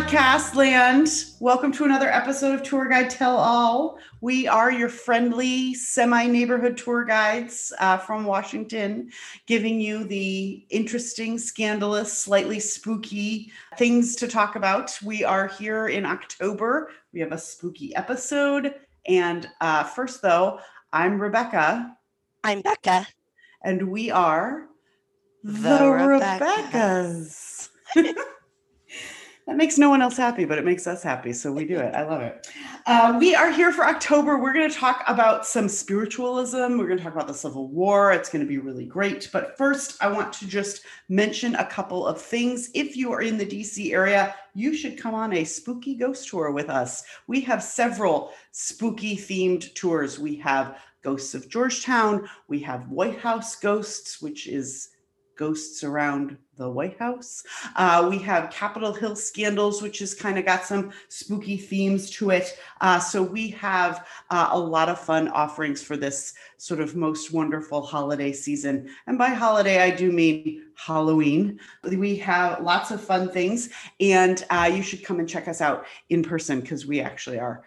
Podcast land. Welcome to another episode of Tour Guide Tell All. We are your friendly semi neighborhood tour guides uh, from Washington, giving you the interesting, scandalous, slightly spooky things to talk about. We are here in October. We have a spooky episode. And uh, first, though, I'm Rebecca. I'm Becca. And we are The, the Rebeccas. Rebeccas. that makes no one else happy, but it makes us happy. So we do it. I love it. Uh, we are here for October. We're going to talk about some spiritualism. We're going to talk about the Civil War. It's going to be really great. But first, I want to just mention a couple of things. If you are in the DC area, you should come on a spooky ghost tour with us. We have several spooky themed tours. We have Ghosts of Georgetown. We have White House Ghosts, which is ghosts around the White House. Uh, we have Capitol Hill Scandals, which has kind of got some spooky themes to it. Uh, so we have uh, a lot of fun offerings for this sort of most wonderful holiday season. And by holiday, I do mean Halloween. We have lots of fun things, and uh, you should come and check us out in person because we actually are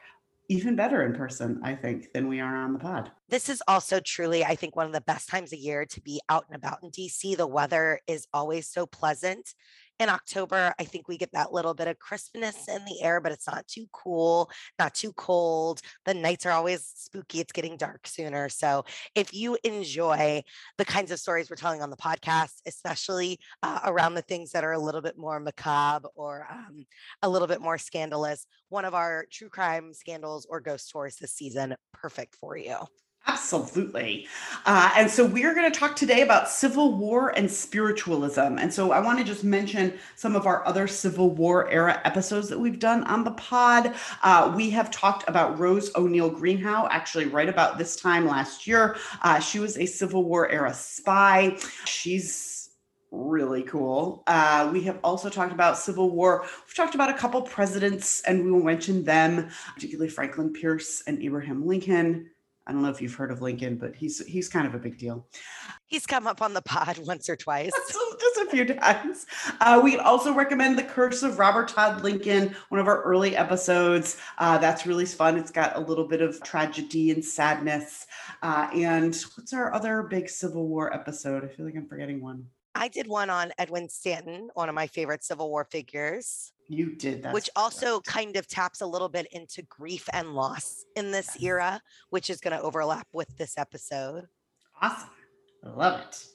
even better in person, I think, than we are on the pod. This is also truly, I think, one of the best times of year to be out and about in DC. The weather is always so pleasant. In October, I think we get that little bit of crispness in the air, but it's not too cool, not too cold. The nights are always spooky. It's getting dark sooner. So, if you enjoy the kinds of stories we're telling on the podcast, especially uh, around the things that are a little bit more macabre or um, a little bit more scandalous, one of our true crime scandals or ghost tours this season, perfect for you. Absolutely. Uh, and so we're going to talk today about Civil War and spiritualism. And so I want to just mention some of our other Civil War era episodes that we've done on the pod. Uh, we have talked about Rose O'Neill Greenhow, actually, right about this time last year. Uh, she was a Civil War era spy. She's really cool. Uh, we have also talked about Civil War. We've talked about a couple presidents, and we will mention them, particularly Franklin Pierce and Abraham Lincoln. I don't know if you've heard of Lincoln, but he's he's kind of a big deal. He's come up on the pod once or twice. Just a few times. Uh, we also recommend The Curse of Robert Todd Lincoln, one of our early episodes. Uh, that's really fun. It's got a little bit of tragedy and sadness. Uh, and what's our other big Civil War episode? I feel like I'm forgetting one. I did one on Edwin Stanton, one of my favorite Civil War figures. You did that. which also kind of taps a little bit into grief and loss in this era, which is going to overlap with this episode. Awesome. I love it.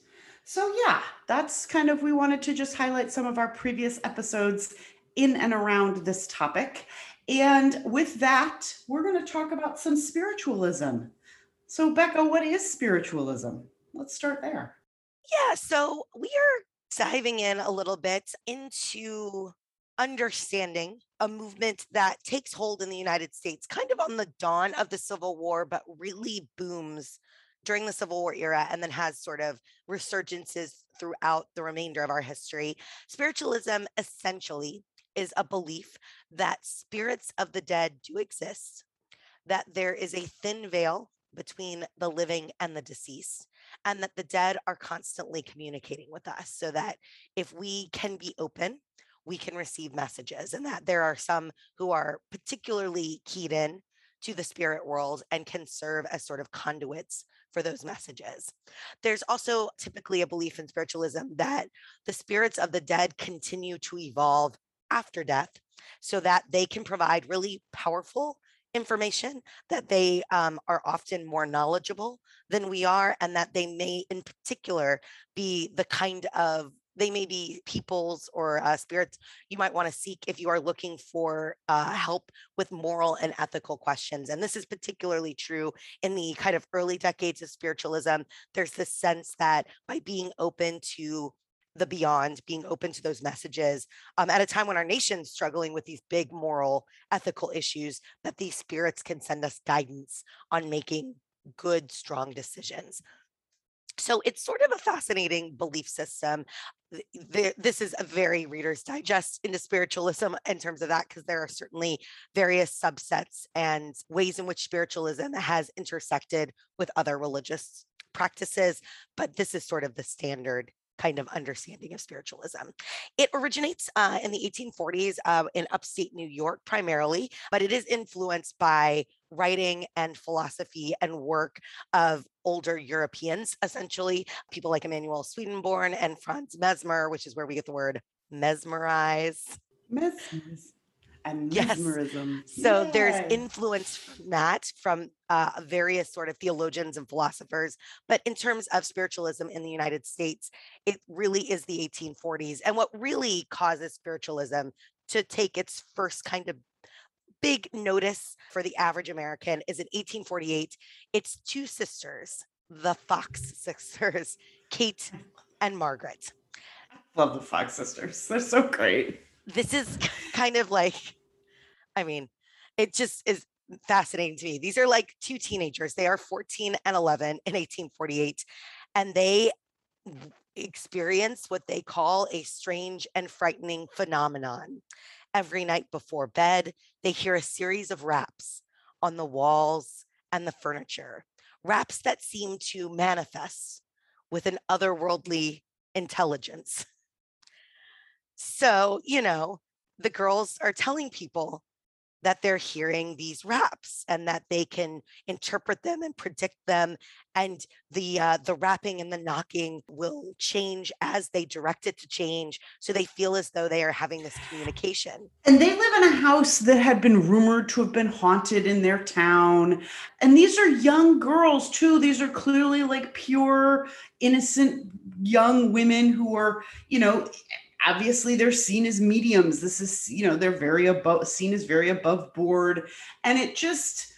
So, yeah, that's kind of, we wanted to just highlight some of our previous episodes in and around this topic. And with that, we're going to talk about some spiritualism. So, Becca, what is spiritualism? Let's start there. Yeah, so we are diving in a little bit into understanding a movement that takes hold in the United States kind of on the dawn of the Civil War, but really booms during the Civil War era and then has sort of resurgences throughout the remainder of our history. Spiritualism essentially is a belief that spirits of the dead do exist, that there is a thin veil between the living and the deceased, and that the dead are constantly communicating with us so that if we can be open we can receive messages and that there are some who are particularly keyed in to the spirit world and can serve as sort of conduits for those messages. There's also typically a belief in spiritualism that the spirits of the dead continue to evolve after death so that they can provide really powerful information that they um, are often more knowledgeable than we are and that they may in particular be the kind of they may be peoples or uh, spirits you might want to seek if you are looking for uh, help with moral and ethical questions. And this is particularly true in the kind of early decades of spiritualism. There's this sense that by being open to the beyond, being open to those messages um, at a time when our nation's struggling with these big moral, ethical issues, that these spirits can send us guidance on making good, strong decisions. So it's sort of a fascinating belief system. This is a very Reader's Digest into spiritualism in terms of that, because there are certainly various subsets and ways in which spiritualism has intersected with other religious practices. But this is sort of the standard kind of understanding of spiritualism. It originates uh, in the 1840s uh, in upstate New York primarily, but it is influenced by writing and philosophy and work of older Europeans, essentially people like Emanuel Swedenborg and Franz Mesmer, which is where we get the word mesmerize. Mesmerize and mesmerism. Yes. So Yay. there's influence from that from uh, various sort of theologians and philosophers. But in terms of spiritualism in the United States, it really is the 1840s. And what really causes spiritualism to take its first kind of big notice for the average American is in 1848. It's two sisters, the Fox sisters, Kate and Margaret. Love the Fox sisters. They're so great. This is kind of like, I mean, it just is fascinating to me. These are like two teenagers. They are 14 and 11 in 1848, and they experience what they call a strange and frightening phenomenon. Every night before bed, they hear a series of raps on the walls and the furniture, raps that seem to manifest with an otherworldly intelligence. So, you know, the girls are telling people that they're hearing these raps and that they can interpret them and predict them and the uh, the rapping and the knocking will change as they direct it to change so they feel as though they are having this communication. And they live in a house that had been rumored to have been haunted in their town and these are young girls too. These are clearly like pure innocent young women who are you know obviously they're seen as mediums. This is you know they're very above seen as very above board. And it just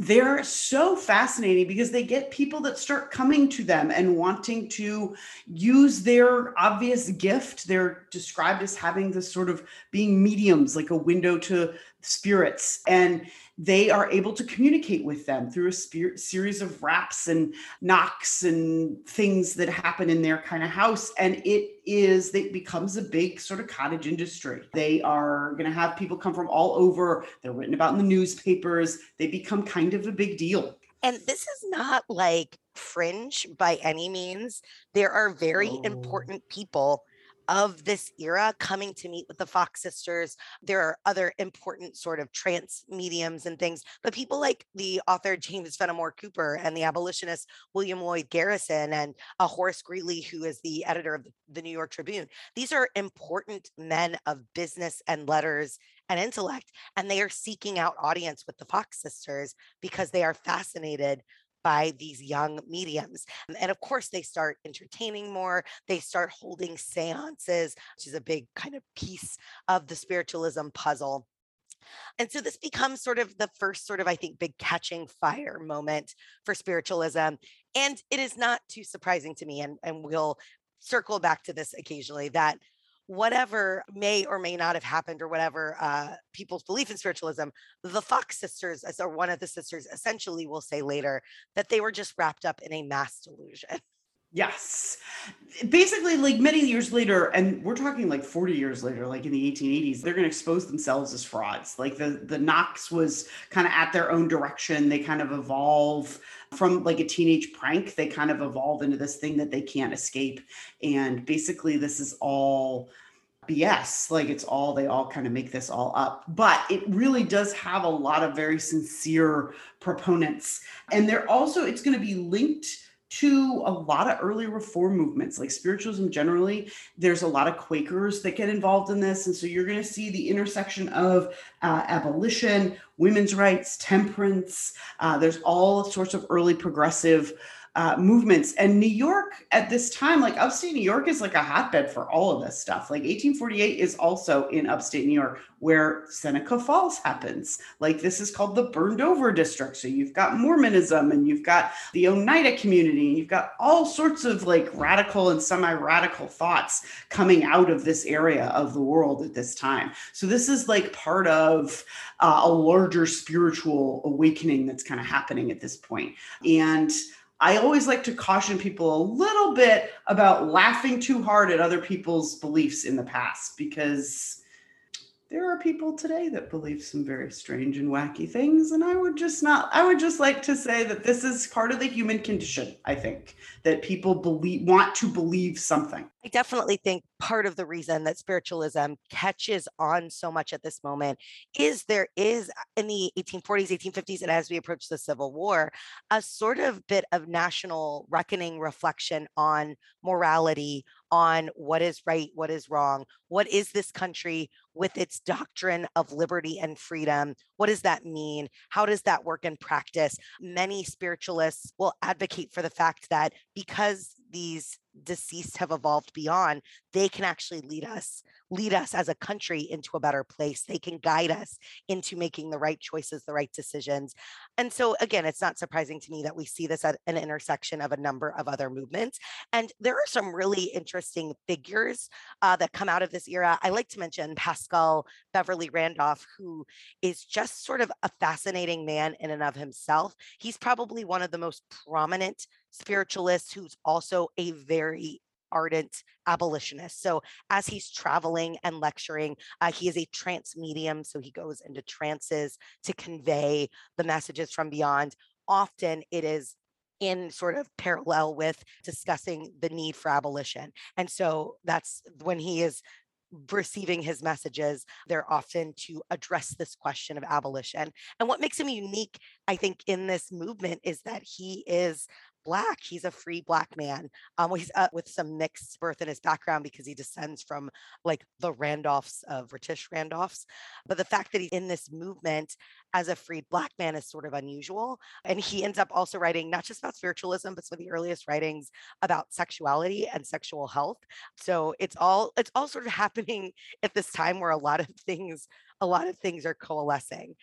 they're so fascinating because they get people that start coming to them and wanting to use their obvious gift. They're described as having this sort of being mediums like a window to spirits. And they are able to communicate with them through a spirit, series of raps and knocks and things that happen in their kind of house. And it is it becomes a big sort of cottage industry. They are going to have people come from all over. They're written about in the newspapers. They become kind of a big deal. And this is not like fringe by any means. There are very oh. important people of this era coming to meet with the Fox sisters. There are other important sort of trance mediums and things, but people like the author James Fenimore Cooper and the abolitionist William Lloyd Garrison and uh, Horace Greeley, who is the editor of the New York Tribune, these are important men of business and letters and intellect, and they are seeking out audience with the Fox sisters because they are fascinated by these young mediums. Um, and of course, they start entertaining more, they start holding seances, which is a big kind of piece of the spiritualism puzzle. And so this becomes sort of the first sort of, I think, big catching fire moment for spiritualism. And it is not too surprising to me, and, and we'll circle back to this occasionally, that whatever may or may not have happened or whatever uh, people's belief in spiritualism, the Fox sisters, or one of the sisters, essentially will say later that they were just wrapped up in a mass delusion. Yes. Basically, like many years later, and we're talking like 40 years later, like in the 1880s, they're going to expose themselves as frauds. Like the, the knocks was kind of at their own direction. They kind of evolve from like a teenage prank. They kind of evolve into this thing that they can't escape. And basically, this is all BS. Like it's all, they all kind of make this all up. But it really does have a lot of very sincere proponents. And they're also, it's going to be linked to a lot of early reform movements like spiritualism generally there's a lot of quakers that get involved in this and so you're going to see the intersection of uh, abolition women's rights temperance uh, there's all sorts of early progressive uh, movements. And New York at this time, like upstate New York, is like a hotbed for all of this stuff. Like 1848 is also in upstate New York where Seneca Falls happens. Like this is called the burned over district. So you've got Mormonism and you've got the Oneida community, and you've got all sorts of like radical and semi radical thoughts coming out of this area of the world at this time. So this is like part of uh, a larger spiritual awakening that's kind of happening at this point. And I always like to caution people a little bit about laughing too hard at other people's beliefs in the past because there are people today that believe some very strange and wacky things and i would just not i would just like to say that this is part of the human condition i think that people believe want to believe something. I definitely think part of the reason that spiritualism catches on so much at this moment is there is uh, in the 1840s, 1850s, and as we approach the Civil War, a sort of bit of national reckoning reflection on morality, on what is right, what is wrong, what is this country with its doctrine of liberty and freedom? What does that mean? How does that work in practice? Many spiritualists will advocate for the fact that because these deceased have evolved beyond they can actually lead us lead us as a country into a better place. They can guide us into making the right choices the right decisions. And so again it's not surprising to me that we see this at an intersection of a number of other movements. And there are some really interesting figures uh, that come out of this era. I like to mention paschal beverly randolph who is just sort of a fascinating man in and of himself. He's probably one of the most prominent spiritualists who's also a very ardent abolitionist. So as he's traveling and lecturing, uh, he is a trance medium. So he goes into trances to convey the messages from beyond. Often it is in sort of parallel with discussing the need for abolition. And so that's when he is receiving his messages, they're often to address this question of abolition. And what makes him unique, I think, in this movement is that he is black. He's a free black man. Um, he's uh, with some mixed birth in his background because he descends from like the Randolphs of British Randolphs. But the fact that he's in this movement as a freed black man is sort of unusual. And he ends up also writing not just about spiritualism, but some of the earliest writings about sexuality and sexual health. So it's all it's all sort of happening at this time where a lot of things a lot of things are coalescing.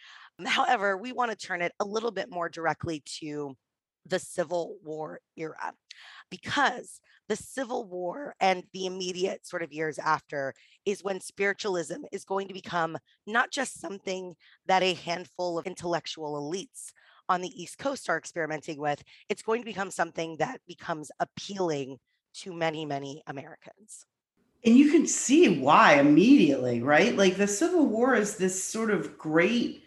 However, we want to turn it a little bit more directly to the Civil War era because the Civil War and the immediate sort of years after is when spiritualism is going to become not just something that a handful of intellectual elites on the East Coast are experimenting with, it's going to become something that becomes appealing to many, many Americans. And you can see why immediately, right? Like the Civil War is this sort of great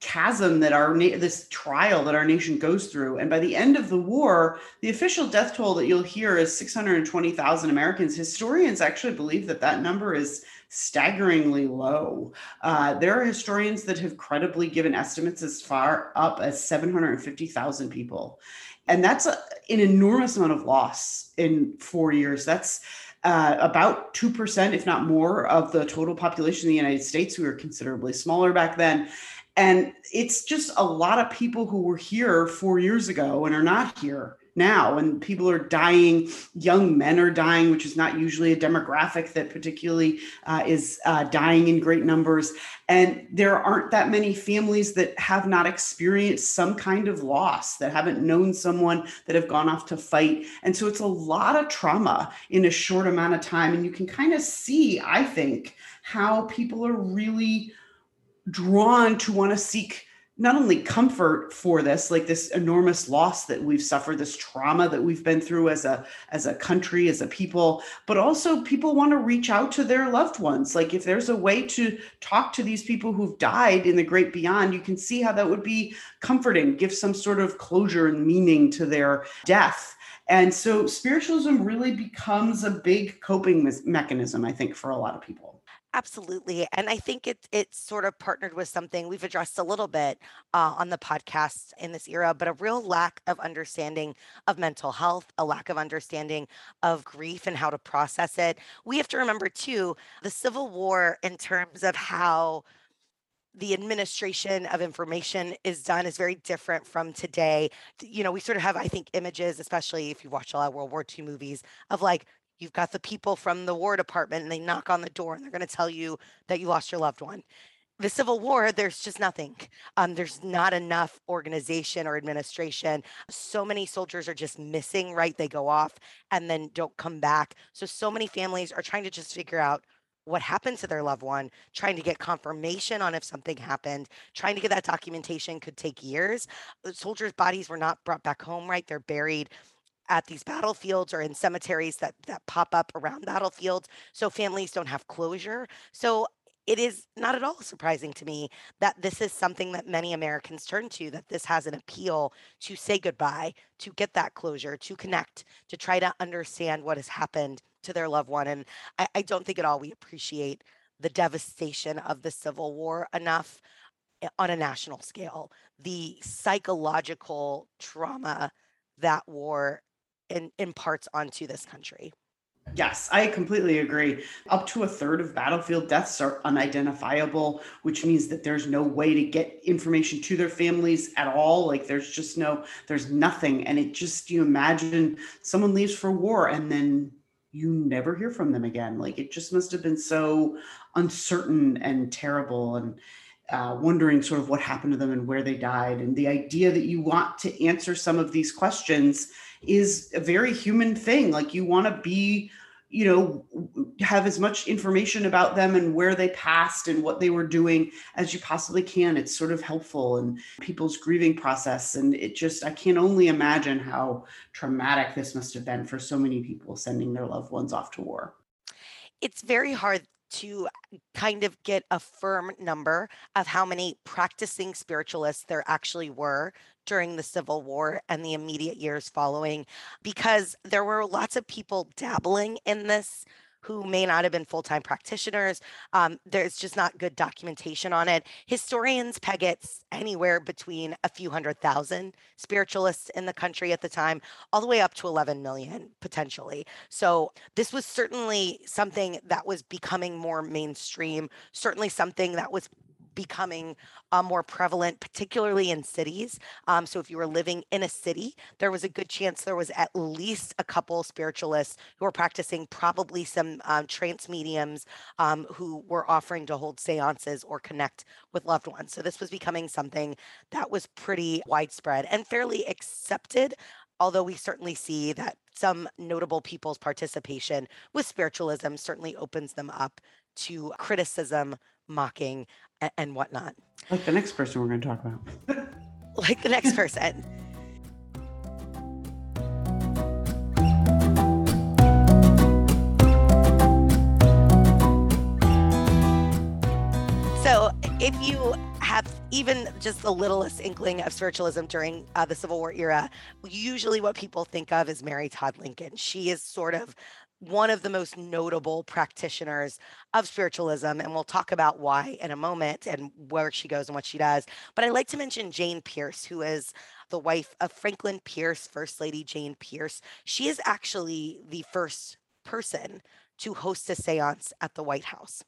chasm that our na- this trial that our nation goes through and by the end of the war the official death toll that you'll hear is 620,000 Americans historians actually believe that that number is staggeringly low uh, there are historians that have credibly given estimates as far up as 750,000 people and that's a, an enormous amount of loss in 4 years that's uh, about 2%, if not more, of the total population of the United States. We were considerably smaller back then. And it's just a lot of people who were here four years ago and are not here now. And people are dying. Young men are dying, which is not usually a demographic that particularly uh, is uh, dying in great numbers. And there aren't that many families that have not experienced some kind of loss, that haven't known someone that have gone off to fight. And so it's a lot of trauma in a short amount of time. And you can kind of see, I think, how people are really drawn to want to seek not only comfort for this like this enormous loss that we've suffered this trauma that we've been through as a as a country as a people but also people want to reach out to their loved ones. Like if there's a way to talk to these people who've died in the great beyond you can see how that would be comforting give some sort of closure and meaning to their death. And so spiritualism really becomes a big coping mechanism i think for a lot of people Absolutely. And I think it, it's sort of partnered with something we've addressed a little bit uh, on the podcast in this era, but a real lack of understanding of mental health, a lack of understanding of grief and how to process it. We have to remember, too, the Civil War, in terms of how the administration of information is done is very different from today. You know, we sort of have, I think, images, especially if you watch a lot of World War II movies, of like You've got the people from the War Department and they knock on the door and they're going to tell you that you lost your loved one. The Civil War, there's just nothing. Um, there's not enough organization or administration. So many soldiers are just missing, right? They go off and then don't come back. So, so many families are trying to just figure out what happened to their loved one, trying to get confirmation on if something happened, trying to get that documentation could take years. Soldiers' bodies were not brought back home, right? They're buried at these battlefields or in cemeteries that that pop up around battlefields so families don't have closure so it is not at all surprising to me that this is something that many Americans turn to, that this has an appeal to say goodbye, to get that closure, to connect, to try to understand what has happened to their loved one. And I, I don't think at all we appreciate the devastation of the Civil War enough eh, on a national scale, the psychological trauma that war in, imparts onto this country. Yes, I completely agree. Up to a third of battlefield deaths are unidentifiable, which means that there's no way to get information to their families at all. Like there's just no, there's nothing. And it just, you imagine someone leaves for war and then you never hear from them again. Like it just must have been so uncertain and terrible and uh, wondering sort of what happened to them and where they died. And the idea that you want to answer some of these questions is a very human thing. Like you want to be you know have as much information about them and where they passed and what they were doing as you possibly can. It's sort of helpful in people's grieving process. And it just i can only imagine how traumatic this must have been for so many people sending their loved ones off to war. It's very hard to kind of get a firm number of how many practicing spiritualists there actually were during the Civil War and the immediate years following, because there were lots of people dabbling in this who may not have been full time practitioners. Um, there's just not good documentation on it. Historians peg it anywhere between a few hundred thousand spiritualists in the country at the time, all the way up to 11 million potentially. So this was certainly something that was becoming more mainstream, certainly something that was becoming uh, more prevalent, particularly in cities. Um, so if you were living in a city, there was a good chance there was at least a couple spiritualists who were practicing, probably some um, trance mediums um, who were offering to hold seances or connect with loved ones. So this was becoming something that was pretty widespread and fairly accepted although we certainly see that some notable people's participation with spiritualism certainly opens them up to criticism, mocking, and, and whatnot. Like the next person we're going to talk about. like the next person. So, if you have even just the littlest inkling of spiritualism during uh, the Civil War era, usually what people think of is Mary Todd Lincoln. She is sort of one of the most notable practitioners of spiritualism. And we'll talk about why in a moment and where she goes and what she does. But I'd like to mention Jane Pierce, who is the wife of Franklin Pierce, First Lady Jane Pierce. She is actually the first person to host a seance at the White House.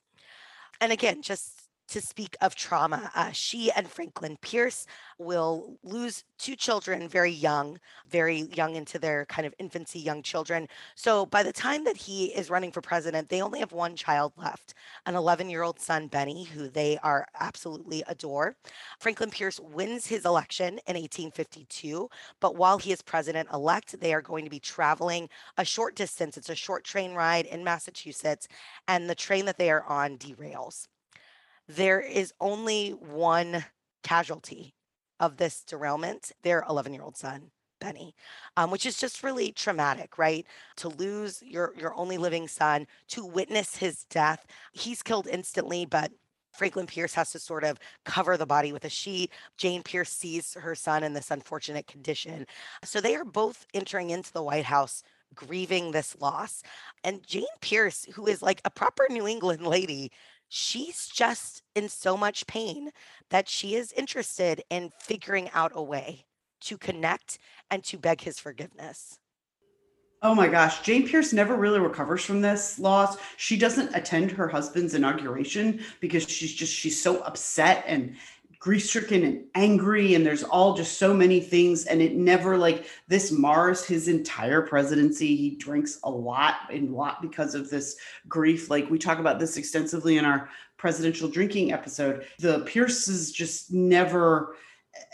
And again, just to speak of trauma. Uh, she and Franklin Pierce will lose two children very young, very young into their kind of infancy, young children. So by the time that he is running for president, they only have one child left an 11 year old son, Benny, who they are absolutely adore. Franklin Pierce wins his election in 1852, but while he is president elect, they are going to be traveling a short distance. It's a short train ride in Massachusetts, and the train that they are on derails there is only one casualty of this derailment their 11 year old son benny um, which is just really traumatic right to lose your your only living son to witness his death he's killed instantly but Franklin Pierce has to sort of cover the body with a sheet. Jane Pierce sees her son in this unfortunate condition. So they are both entering into the White House grieving this loss. And Jane Pierce, who is like a proper New England lady, she's just in so much pain that she is interested in figuring out a way to connect and to beg his forgiveness. Oh my gosh, Jane Pierce never really recovers from this loss. She doesn't attend her husband's inauguration because she's just she's so upset and grief stricken and angry and there's all just so many things and it never like this mars his entire presidency he drinks a lot and a lot because of this grief. Like we talk about this extensively in our presidential drinking episode. The pierces just never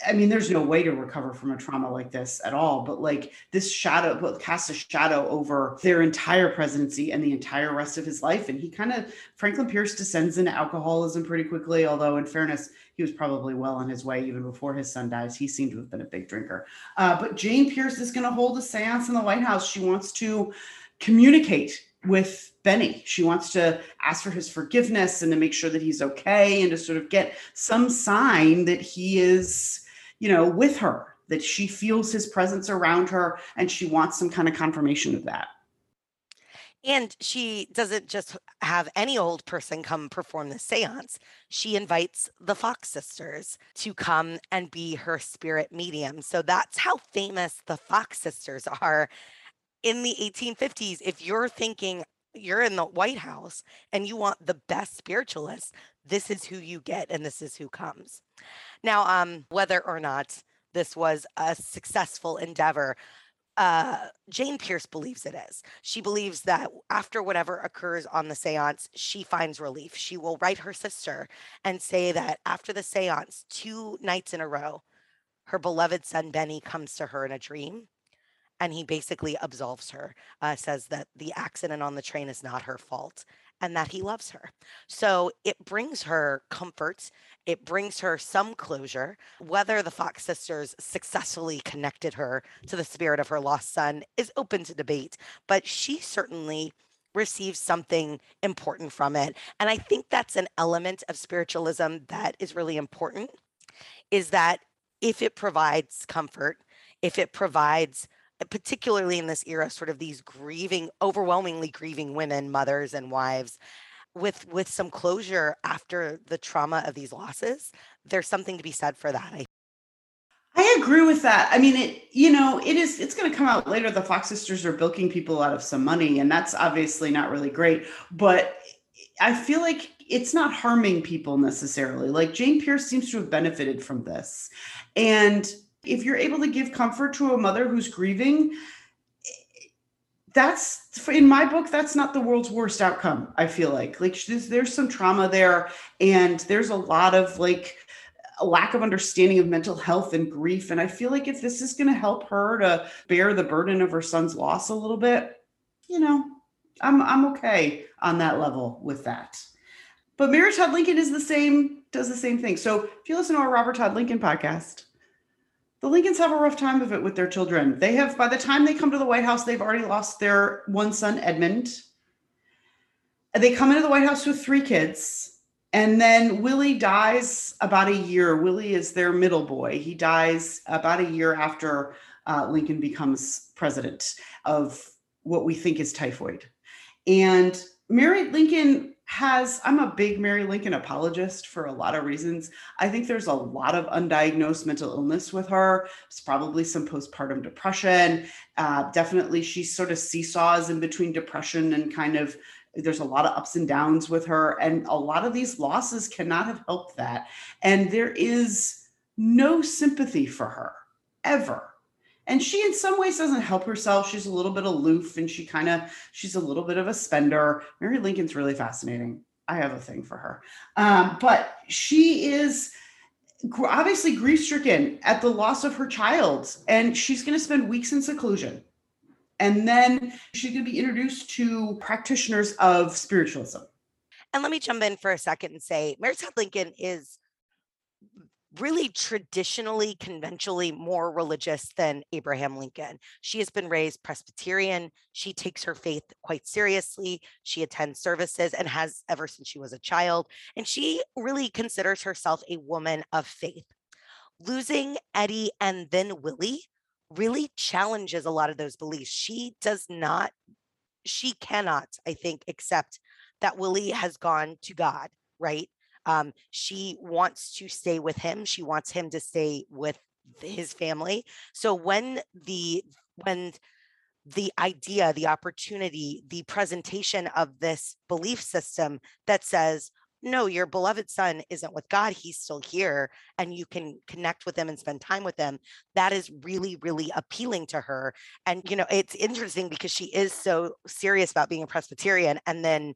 I mean, there's no way to recover from a trauma like this at all. But like this shadow casts a shadow over their entire presidency and the entire rest of his life. And he kind of Franklin Pierce descends into alcoholism pretty quickly. Although, in fairness, he was probably well on his way even before his son dies. He seemed to have been a big drinker. Uh, but Jane Pierce is going to hold a séance in the White House. She wants to communicate with Benny. She wants to ask for his forgiveness and to make sure that he's okay and to sort of get some sign that he is, you know, with her, that she feels his presence around her and she wants some kind of confirmation of that. And she doesn't just have any old person come perform the seance. She invites the Fox sisters to come and be her spirit medium. So that's how famous the Fox sisters are in the 1850s. If you're thinking you're in the White House and you want the best spiritualists, this is who you get and this is who comes. Now, um, whether or not this was a successful endeavor, uh, Jane Pierce believes it is. She believes that after whatever occurs on the seance, she finds relief. She will write her sister and say that after the seance, two nights in a row, her beloved son Benny comes to her in a dream and he basically absolves her, uh, says that the accident on the train is not her fault and that he loves her. So it brings her comfort. It brings her some closure. Whether the Fox sisters successfully connected her to the spirit of her lost son is open to debate, but she certainly receives something important from it. And I think that's an element of spiritualism that is really important is that if it provides comfort, if it provides particularly in this era, sort of these grieving, overwhelmingly grieving women, mothers and wives, with with some closure after the trauma of these losses. There's something to be said for that. I I agree with that. I mean, it you know, it is it's going to come out later the Fox sisters are bilking people out of some money and that's obviously not really great, but I feel like it's not harming people necessarily. Like Jane Pierce seems to have benefited from this. And if you're able to give comfort to a mother who's grieving, that's in my book that's not the world's worst outcome i feel like. Like there's, there's some trauma there and there's a lot of like a lack of understanding of mental health and grief and i feel like if this is going to help her to bear the burden of her son's loss a little bit you know i'm i'm okay on that level with that. But mary todd lincoln is the same does the same thing. So if you listen to our robert todd lincoln podcast the Lincolns have a rough time of it with their children. They have, by the time they come to the White House, they've already lost their one son, Edmund. They come into the White House with three kids. And then Willie dies about a year. Willie is their middle boy. He dies about a year after uh, Lincoln becomes president of what we think is typhoid. And Mary Lincoln has i'm a big mary lincoln apologist for a lot of reasons. I think there's a lot of undiagnosed mental illness with her. It's probably some postpartum depression. Uh, definitely she sort of seesaws in between depression and kind of there's a lot of ups and downs with her and a lot of these losses cannot have helped that. And there is no sympathy for her ever and she in some ways doesn't help herself. She's a little bit aloof and she kind of she's a little bit of a spender. Mary lincoln's really fascinating. I have a thing for her. Um, but she is obviously grief stricken at the loss of her child and she's going to spend weeks in seclusion. And then she's going to be introduced to practitioners of spiritualism. And let me jump in for a second and say mary todd lincoln is really traditionally, conventionally more religious than Abraham Lincoln. She has been raised Presbyterian. She takes her faith quite seriously. She attends services and has ever since she was a child. And she really considers herself a woman of faith. Losing Eddie and then Willie really challenges a lot of those beliefs. She does not, she cannot, I think, accept that Willie has gone to God, right? Um, she wants to stay with him. She wants him to stay with his family. So when the when the idea, the opportunity, the presentation of this belief system that says, no, your beloved son isn't with God. He's still here, and you can connect with him and spend time with him. That is really, really appealing to her. And, you know, it's interesting because she is so serious about being a Presbyterian. And then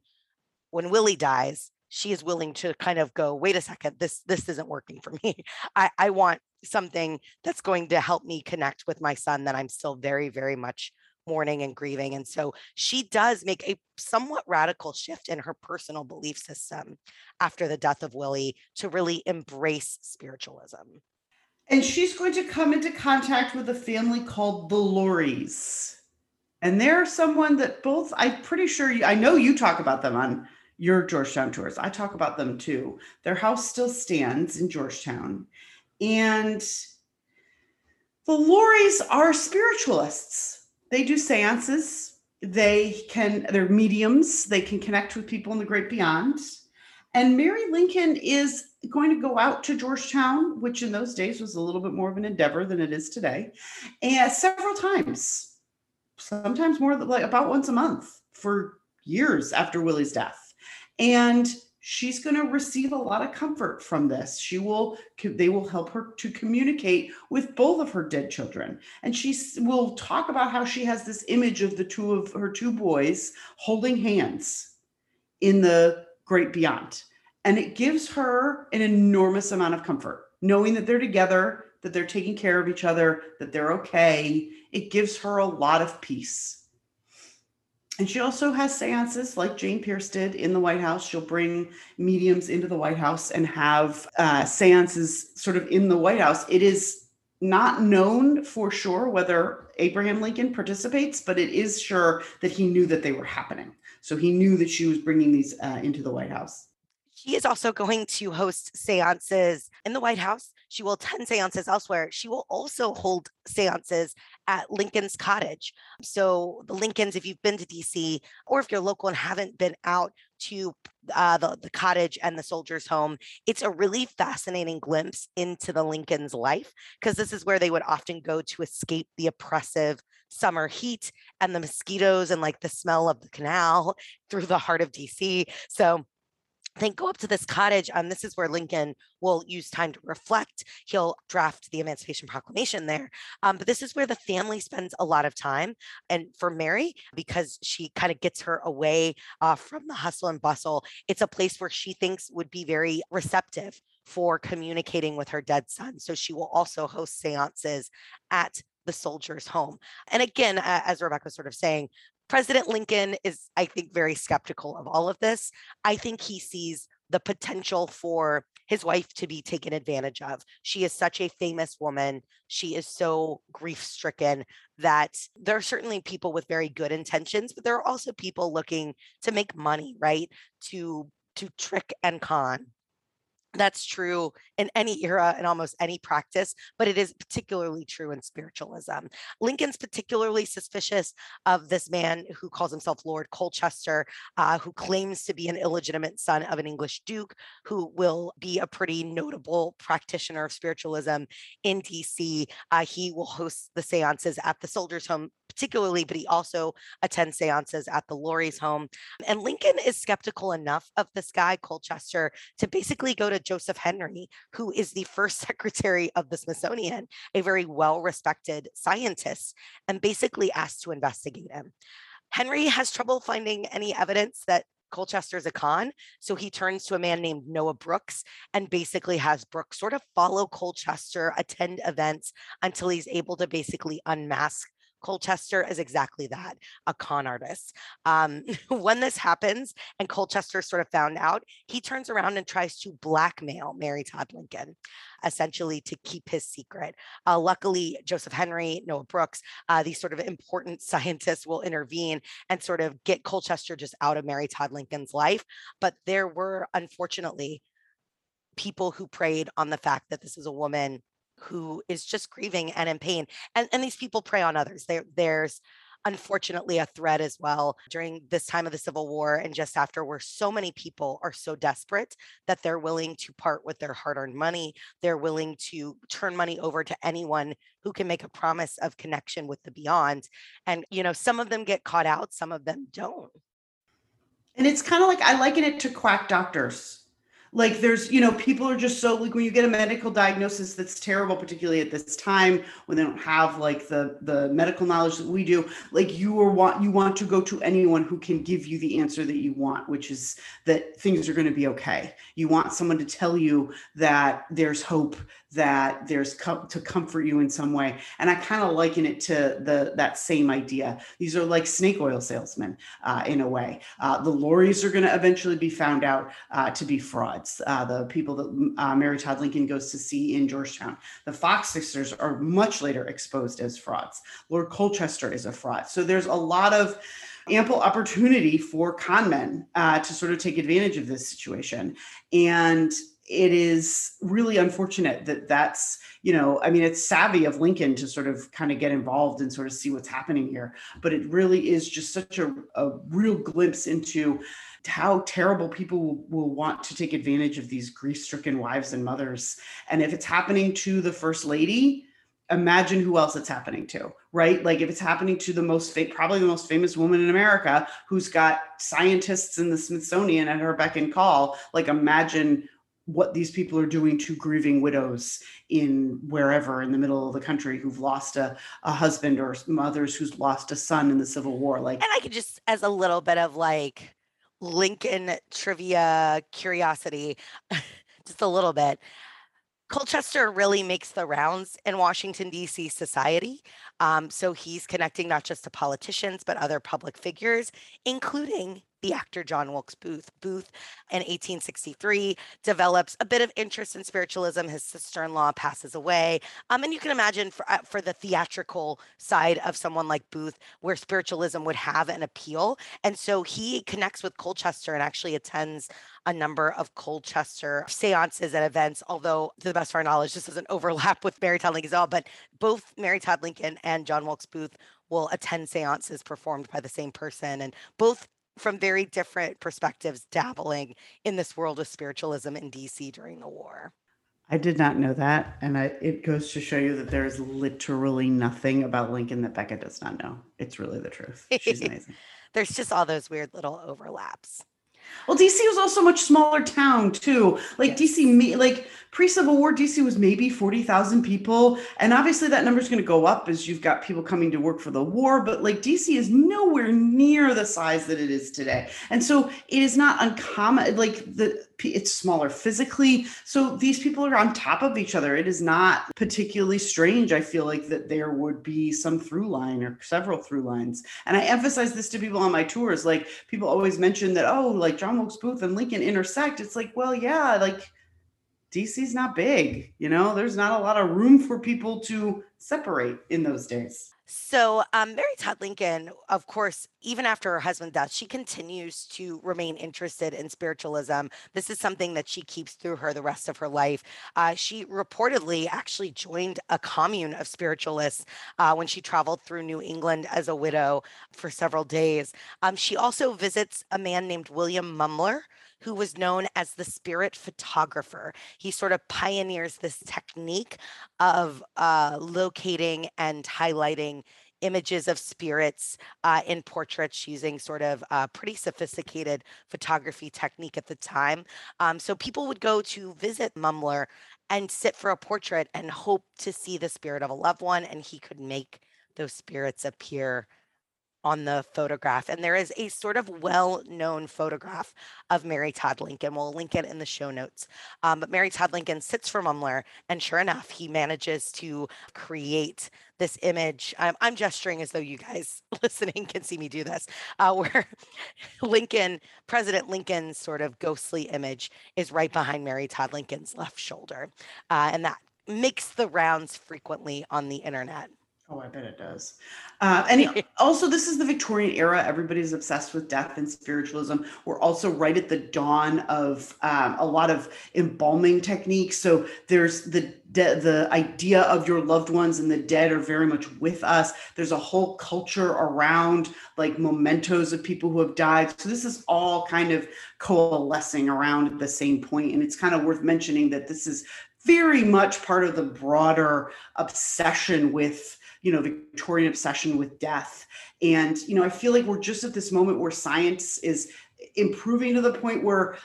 when Willie dies, she is willing to kind of go wait a second this this isn't working for me. I i want something that's going to help me connect with my son that i'm still very very much mourning and grieving and so she does make a somewhat radical shift in her personal belief system after the death of willie to really embrace spiritualism. And she's going to come into contact with a family called the Lauries And they're someone that both, I'm pretty sure, you, I know you talk about them on your Georgetown tours. I talk about them too. Their house still stands in Georgetown. And the Lauries are spiritualists. They do seances. They can, they're mediums. They can connect with people in the great beyond. And Mary Lincoln is going to go out to Georgetown, which in those days was a little bit more of an endeavor than it is today, and several times, sometimes more than like about once a month for years after Willie's death. And she's going to receive a lot of comfort from this. She will, they will help her to communicate with both of her dead children. And she will talk about how she has this image of the two of her two boys holding hands in the great beyond. And it gives her an enormous amount of comfort, knowing that they're together, that they're taking care of each other, that they're okay. It gives her a lot of peace. And she also has seances like Jane Pierce did in the White House. She'll bring mediums into the White House and have uh, seances sort of in the White House. It is not known for sure whether Abraham Lincoln participates, but it is sure that he knew that they were happening. So he knew that she was bringing these uh, into the White House. She is also going to host seances in the White House. She will attend seances elsewhere. She will also hold seances at Lincoln's Cottage. So, the Lincolns, if you've been to DC or if you're local and haven't been out to uh, the, the cottage and the soldier's home, it's a really fascinating glimpse into the Lincoln's life because this is where they would often go to escape the oppressive summer heat and the mosquitoes and like the smell of the canal through the heart of DC. So then go up to this cottage. Um, this is where Lincoln will use time to reflect. He'll draft the Emancipation Proclamation there. Um, but this is where the family spends a lot of time. And for Mary, because she kind of gets her away uh, from the hustle and bustle, it's a place where she thinks would be very receptive for communicating with her dead son. So she will also host seances at the soldier's home. And again, as Rebecca was sort of saying, President Lincoln is, I think, very skeptical of all of this. I think he sees the potential for his wife to be taken advantage of. She is such a famous woman. She is so grief stricken that there are certainly people with very good intentions, but there are also people looking to make money, right? To to trick and con that's true in any era and almost any practice, but it is particularly true in spiritualism. Lincoln's particularly suspicious of this man who calls himself Lord Colchester, uh, who claims to be an illegitimate son of an English duke, who will be a pretty notable practitioner of spiritualism in DC. Uh, he will host the seances at the Soldiers' Home particularly, but he also attends seances at the Laurie's home. And Lincoln is skeptical enough of this guy, Colchester, to basically go to Joseph Henry, who is the first secretary of the Smithsonian, a very well respected scientist, and basically asked to investigate him. Henry has trouble finding any evidence that Colchester's a con. So he turns to a man named Noah Brooks and basically has Brooks sort of follow Colchester, attend events until he's able to basically unmask Colchester is exactly that a con artist. Um, when this happens and Colchester sort of found out, he turns around and tries to blackmail Mary Todd Lincoln, essentially to keep his secret. Uh, luckily, Joseph Henry, Noah Brooks, uh, these sort of important scientists will intervene and sort of get Colchester just out of Mary Todd Lincoln's life. But there were, unfortunately, people who preyed on the fact that this is a woman who is just grieving and in pain. And, and these people prey on others. There, there's unfortunately a threat as well during this time of the Civil War and just after, where so many people are so desperate that they're willing to part with their hard earned money. They're willing to turn money over to anyone who can make a promise of connection with the beyond. And, you know, some of them get caught out, some of them don't. And it's kind of like I liken it to quack doctors like there's you know people are just so like when you get a medical diagnosis that's terrible particularly at this time when they don't have like the the medical knowledge that we do like you are want you want to go to anyone who can give you the answer that you want which is that things are going to be okay. You want someone to tell you that there's hope that there's com- to comfort you in some way and i kind of liken it to the that same idea these are like snake oil salesmen uh, in a way uh, the Lauries are going to eventually be found out uh, to be frauds. Uh, the people that uh, Mary Todd Lincoln goes to see in Georgetown, the Fox sisters are much later exposed as frauds. Lord Colchester is a fraud. So there's a lot of ample opportunity for con men uh, to sort of take advantage of this situation. And it is really unfortunate that that's you know i mean it's savvy of lincoln to sort of kind of get involved and sort of see what's happening here but it really is just such a, a real glimpse into how terrible people will, will want to take advantage of these grief-stricken wives and mothers and if it's happening to the first lady imagine who else it's happening to, right? Like if it's happening to the most fa- probably the most famous woman in America who's got scientists in the Smithsonian at her beck and call, like imagine what these people are doing to grieving widows in wherever in the middle of the country who've lost a, a husband or mothers who's lost a son in the Civil War. Like, and I could just, as a little bit of like Lincoln trivia curiosity, just a little bit. Colchester really makes the rounds in Washington, D.C. society. Um, so he's connecting not just to politicians, but other public figures, including the actor John Wilkes Booth. Booth in 1863 develops a bit of interest in spiritualism. His sister in law passes away. Um, and you can imagine for, uh, for the theatrical side of someone like Booth, where spiritualism would have an appeal. And so he connects with Colchester and actually attends a number of Colchester seances and events, although to the best of our knowledge, this doesn't overlap with Mary Todd Lincoln at all. But both Mary Todd Lincoln and John Wilkes Booth will attend seances performed by the same person and both from very different perspectives dabbling in this world of spiritualism in DC during the war. I did not know that. And I, it goes to show you that there is literally nothing about Lincoln that Becca does not know. It's really the truth. She's amazing. There's just all those weird little overlaps. Well, DC was also a much smaller town too. Like yes. DC, like pre-Civil War, DC was maybe forty thousand people, and obviously that number is going to go up as you've got people coming to work for the war. But like DC is nowhere near the size that it is today, and so it is not uncommon. Like the it's smaller physically, so these people are on top of each other. It is not particularly strange. I feel like that there would be some through line or several through lines, and I emphasize this to people on my tours. Like people always mention that oh, like John Wilkes Booth and Lincoln intersect. It's like well, yeah, like DC's not big, you know, there's not a lot of room for people to separate in those days. So, um, Mary Todd Lincoln, of course, even after her husband's death, she continues to remain interested in spiritualism. This is something that she keeps through her the rest of her life. Uh, she reportedly actually joined a commune of spiritualists uh, when she traveled through New England as a widow for several days. Um, she also visits a man named William Mumler, who was known as the spirit photographer. He sort of pioneers this technique of uh, locating and highlighting images of spirits uh, in portraits using sort of uh, pretty sophisticated photography technique at the time. Um, so people would go to visit Mumler and sit for a portrait and hope to see the spirit of a loved one, and he could make those spirits appear on the photograph. And there is a sort of well known photograph of Mary Todd Lincoln. We'll link it in the show notes. Um, but Mary Todd Lincoln sits for Mumler, and sure enough, he manages to create this image. I'm, I'm gesturing as though you guys listening can see me do this, uh, where Lincoln, President Lincoln's sort of ghostly image is right behind Mary Todd Lincoln's left shoulder. Uh, and that makes the rounds frequently on the internet. Oh, I bet it does. Uh, and also, this is the Victorian era. Everybody's obsessed with death and spiritualism. We're also right at the dawn of um, a lot of embalming techniques. So there's the de- the idea of your loved ones and the dead are very much with us. There's a whole culture around like mementos of people who have died. So this is all kind of coalescing around at the same point. And it's kind of worth mentioning that this is very much part of the broader obsession with you know victorian obsession with death. And you know i feel like we're just at this moment where science is improving to the point where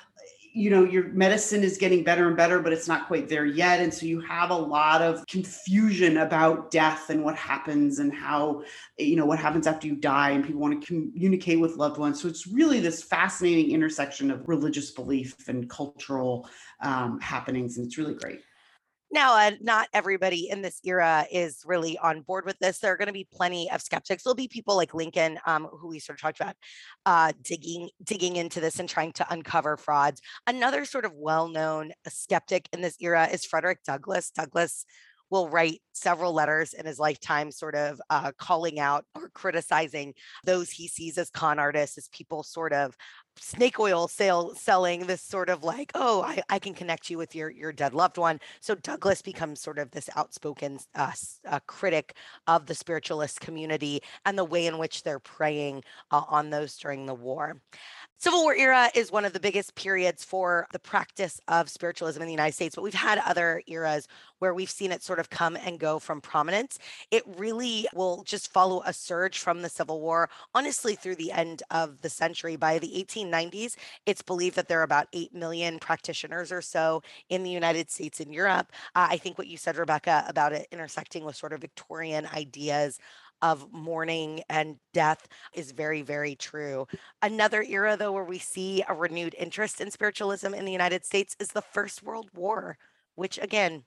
you know your medicine is getting better and better but it's not quite there yet. And so you have a lot of confusion about death and what happens and how you know what happens after you die and people want to communicate with loved ones. So it's really this fascinating intersection of religious belief and cultural um, happenings and it's really great Now, uh, not everybody in this era is really on board with this. There are going to be plenty of skeptics. There'll be people like Lincoln, um, who we sort of talked about, uh, digging digging into this and trying to uncover frauds. Another sort of well-known skeptic in this era is Frederick Douglass. Douglass will write several letters in his lifetime, sort of uh, calling out or criticizing those he sees as con artists, as people sort of snake oil sale selling this sort of like oh I, I can connect you with your your dead loved one so Douglass becomes sort of this outspoken uh, uh, critic of the spiritualist community and the way in which they're preying uh, on those during the war Civil War era is one of the biggest periods for the practice of spiritualism in the United States, but we've had other eras where we've seen it sort of come and go from prominence. It really will just follow a surge from the Civil War, honestly, through the end of the century. By the 1890s, it's believed that there are about 8 million practitioners or so in the United States and Europe. Uh, I think what you said, Rebecca, about it intersecting with sort of Victorian ideas of mourning and death is very, very true. Another era, though, where we see a renewed interest in spiritualism in the United States is the First World War, which again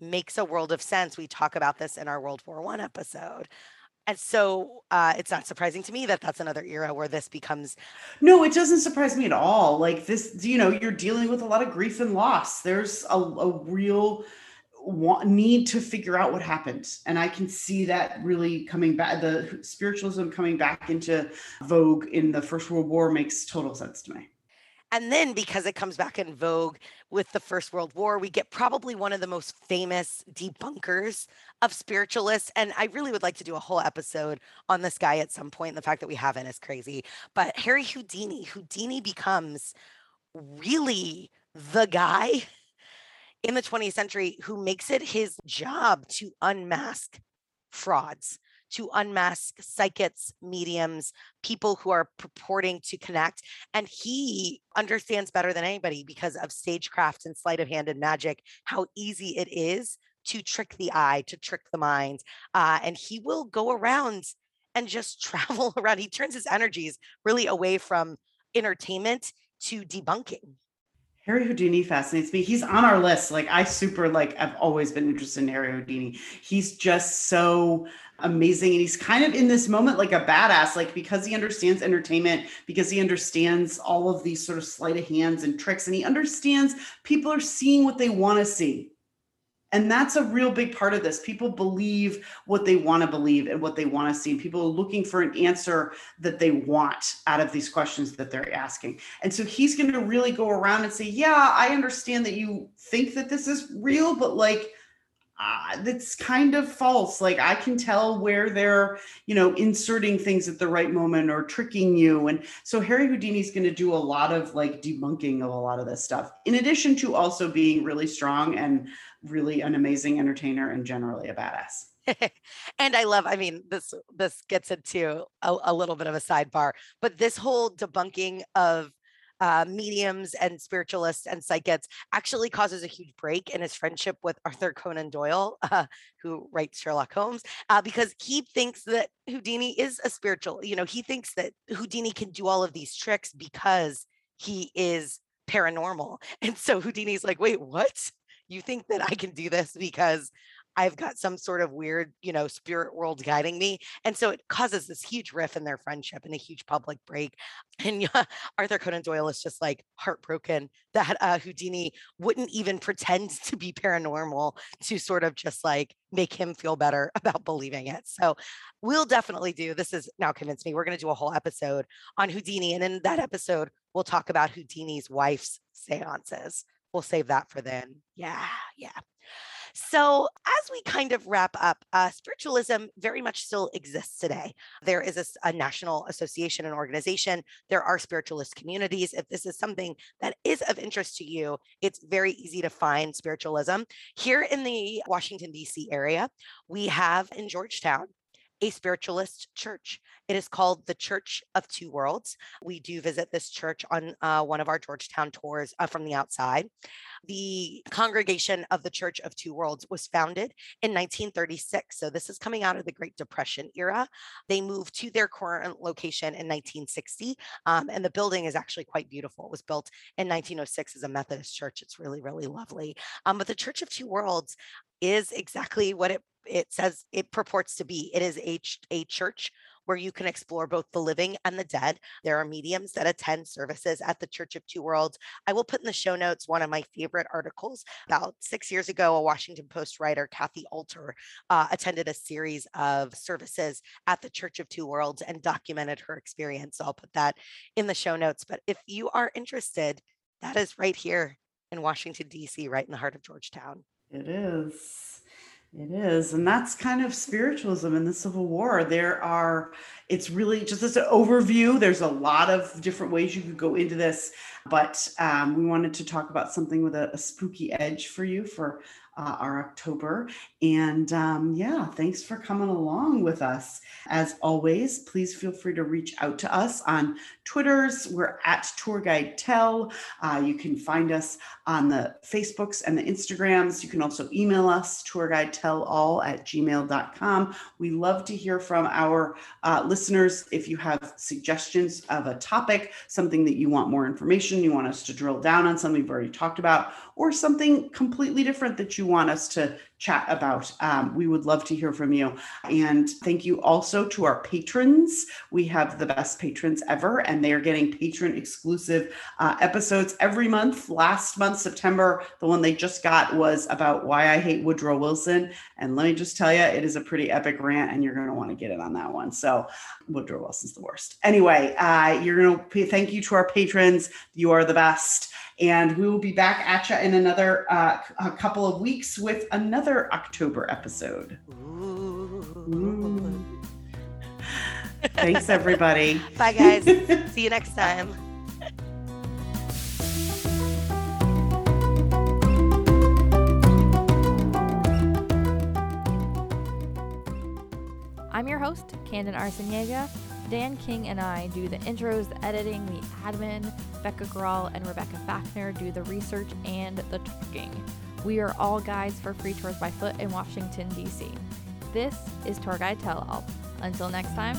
makes a world of sense. We talk about this in our World War One episode. And so uh, it's not surprising to me that that's another era where this becomes. No, it doesn't surprise me at all. Like this, you know, you're dealing with a lot of grief and loss. There's a, a real want, need to figure out what happened. And I can see that really coming back, the spiritualism coming back into vogue in the First World War makes total sense to me. And then because it comes back in vogue with the First World War, we get probably one of the most famous debunkers of spiritualists. And I really would like to do a whole episode on this guy at some point. The fact that we haven't is crazy. But Harry Houdini, Houdini becomes really the guy in the 20th century who makes it his job to unmask frauds, to unmask psychics, mediums, people who are purporting to connect. And he understands better than anybody because of stagecraft and sleight of hand and magic how easy it is to trick the eye, to trick the mind. Uh, and he will go around and just travel around. He turns his energies really away from entertainment to debunking. Harry Houdini fascinates me. He's on our list. Like I super like I've always been interested in Harry Houdini. He's just so amazing and he's kind of in this moment like a badass like because he understands entertainment because he understands all of these sort of sleight of hands and tricks and he understands people are seeing what they want to see and that's a real big part of this. People believe what they want to believe and what they want to see. And people are looking for an answer that they want out of these questions that they're asking. And so he's going to really go around and say, Yeah, I understand that you think that this is real, but like, uh, that's kind of false. Like I can tell where they're, you know, inserting things at the right moment or tricking you. And so Harry Houdini's going to do a lot of like debunking of a lot of this stuff, in addition to also being really strong and really an amazing entertainer and generally a badass. and I love, I mean, this this gets into a, a, little bit of a sidebar, but this whole debunking of uh, mediums and spiritualists and psychics actually causes a huge break in his friendship with Arthur Conan Doyle, uh, who writes Sherlock Holmes, uh, because he thinks that Houdini is a spiritual. You know, he thinks that Houdini can do all of these tricks because he is paranormal. And so Houdini's like, wait, what? you think that I can do this because I've got some sort of weird, you know, spirit world guiding me. And so it causes this huge riff in their friendship and a huge public break. And uh, Arthur Conan Doyle is just like heartbroken that uh, Houdini wouldn't even pretend to be paranormal to sort of just like make him feel better about believing it. So we'll definitely do this is now convinced me. We're going to do a whole episode on Houdini. And in that episode, we'll talk about Houdini's wife's seances we'll save that for then. Yeah, yeah. So, as we kind of wrap up, uh, spiritualism very much still exists today. There is a, a, national association and organization. There are spiritualist communities. If this is something that is of interest to you, it's very easy to find spiritualism. Here in the Washington, D.C. area, we have in Georgetown a spiritualist church. It is called the Church of Two Worlds. We do visit this church on uh, one of our Georgetown tours uh, from the outside. The congregation of the Church of Two Worlds was founded in 1936. So this is coming out of the Great Depression era. They moved to their current location in 1960, um, and the building is actually quite beautiful. It was built in 1906 as a Methodist church. It's really, really lovely. Um, but the Church of Two Worlds is exactly what it it says it purports to be. It is a, a church where you can explore both the living and the dead. There are mediums that attend services at the Church of Two Worlds. I will put in the show notes one of my favorite articles. About six years ago, a Washington Post writer, Cathy Alter, uh, attended a series of services at the Church of Two Worlds and documented her experience. So I'll put that in the show notes. But if you are interested, that is right here in Washington, D.C., right in the heart of Georgetown. It is. It is. And that's kind of spiritualism in the Civil War. There are, it's really just as an overview. There's a lot of different ways you could go into this, but um, we wanted to talk about something with a, a spooky edge for you for uh, our October. And um, yeah, thanks for coming along with us. As always, please feel free to reach out to us on Twitters. We're at Tour Guide Tell. Uh, you can find us on the Facebooks and the Instagrams. You can also email us, tourguidetellall at gmail.com. We love to hear from our uh, listeners. If you have suggestions of a topic, something that you want more information, you want us to drill down on something we've already talked about, or something completely different that you want us to chat about. Um, we would love to hear from you. And thank you also to our patrons. We have the best patrons ever, and they are getting patron exclusive uh, episodes every month. Last month, September, the one they just got was about why I hate Woodrow Wilson. And let me just tell you, it is a pretty epic rant, and you're going to want to get in on that one. So, Woodrow Wilson's the worst. Anyway, uh, you're going to thank you to our patrons. You are the best. And we will be back at you in another uh, a couple of weeks with another October episode. Ooh. Thanks, everybody. Bye, guys. See you next time. I'm your host, Candon Arciniega. Dan King and I do the intros, the editing, the admin. Becca Grawl and Rebecca Fafner do the research and the talking. We are all guides for free tours by foot in Washington, D.C. This is Tour Guide Tell All. Until next time,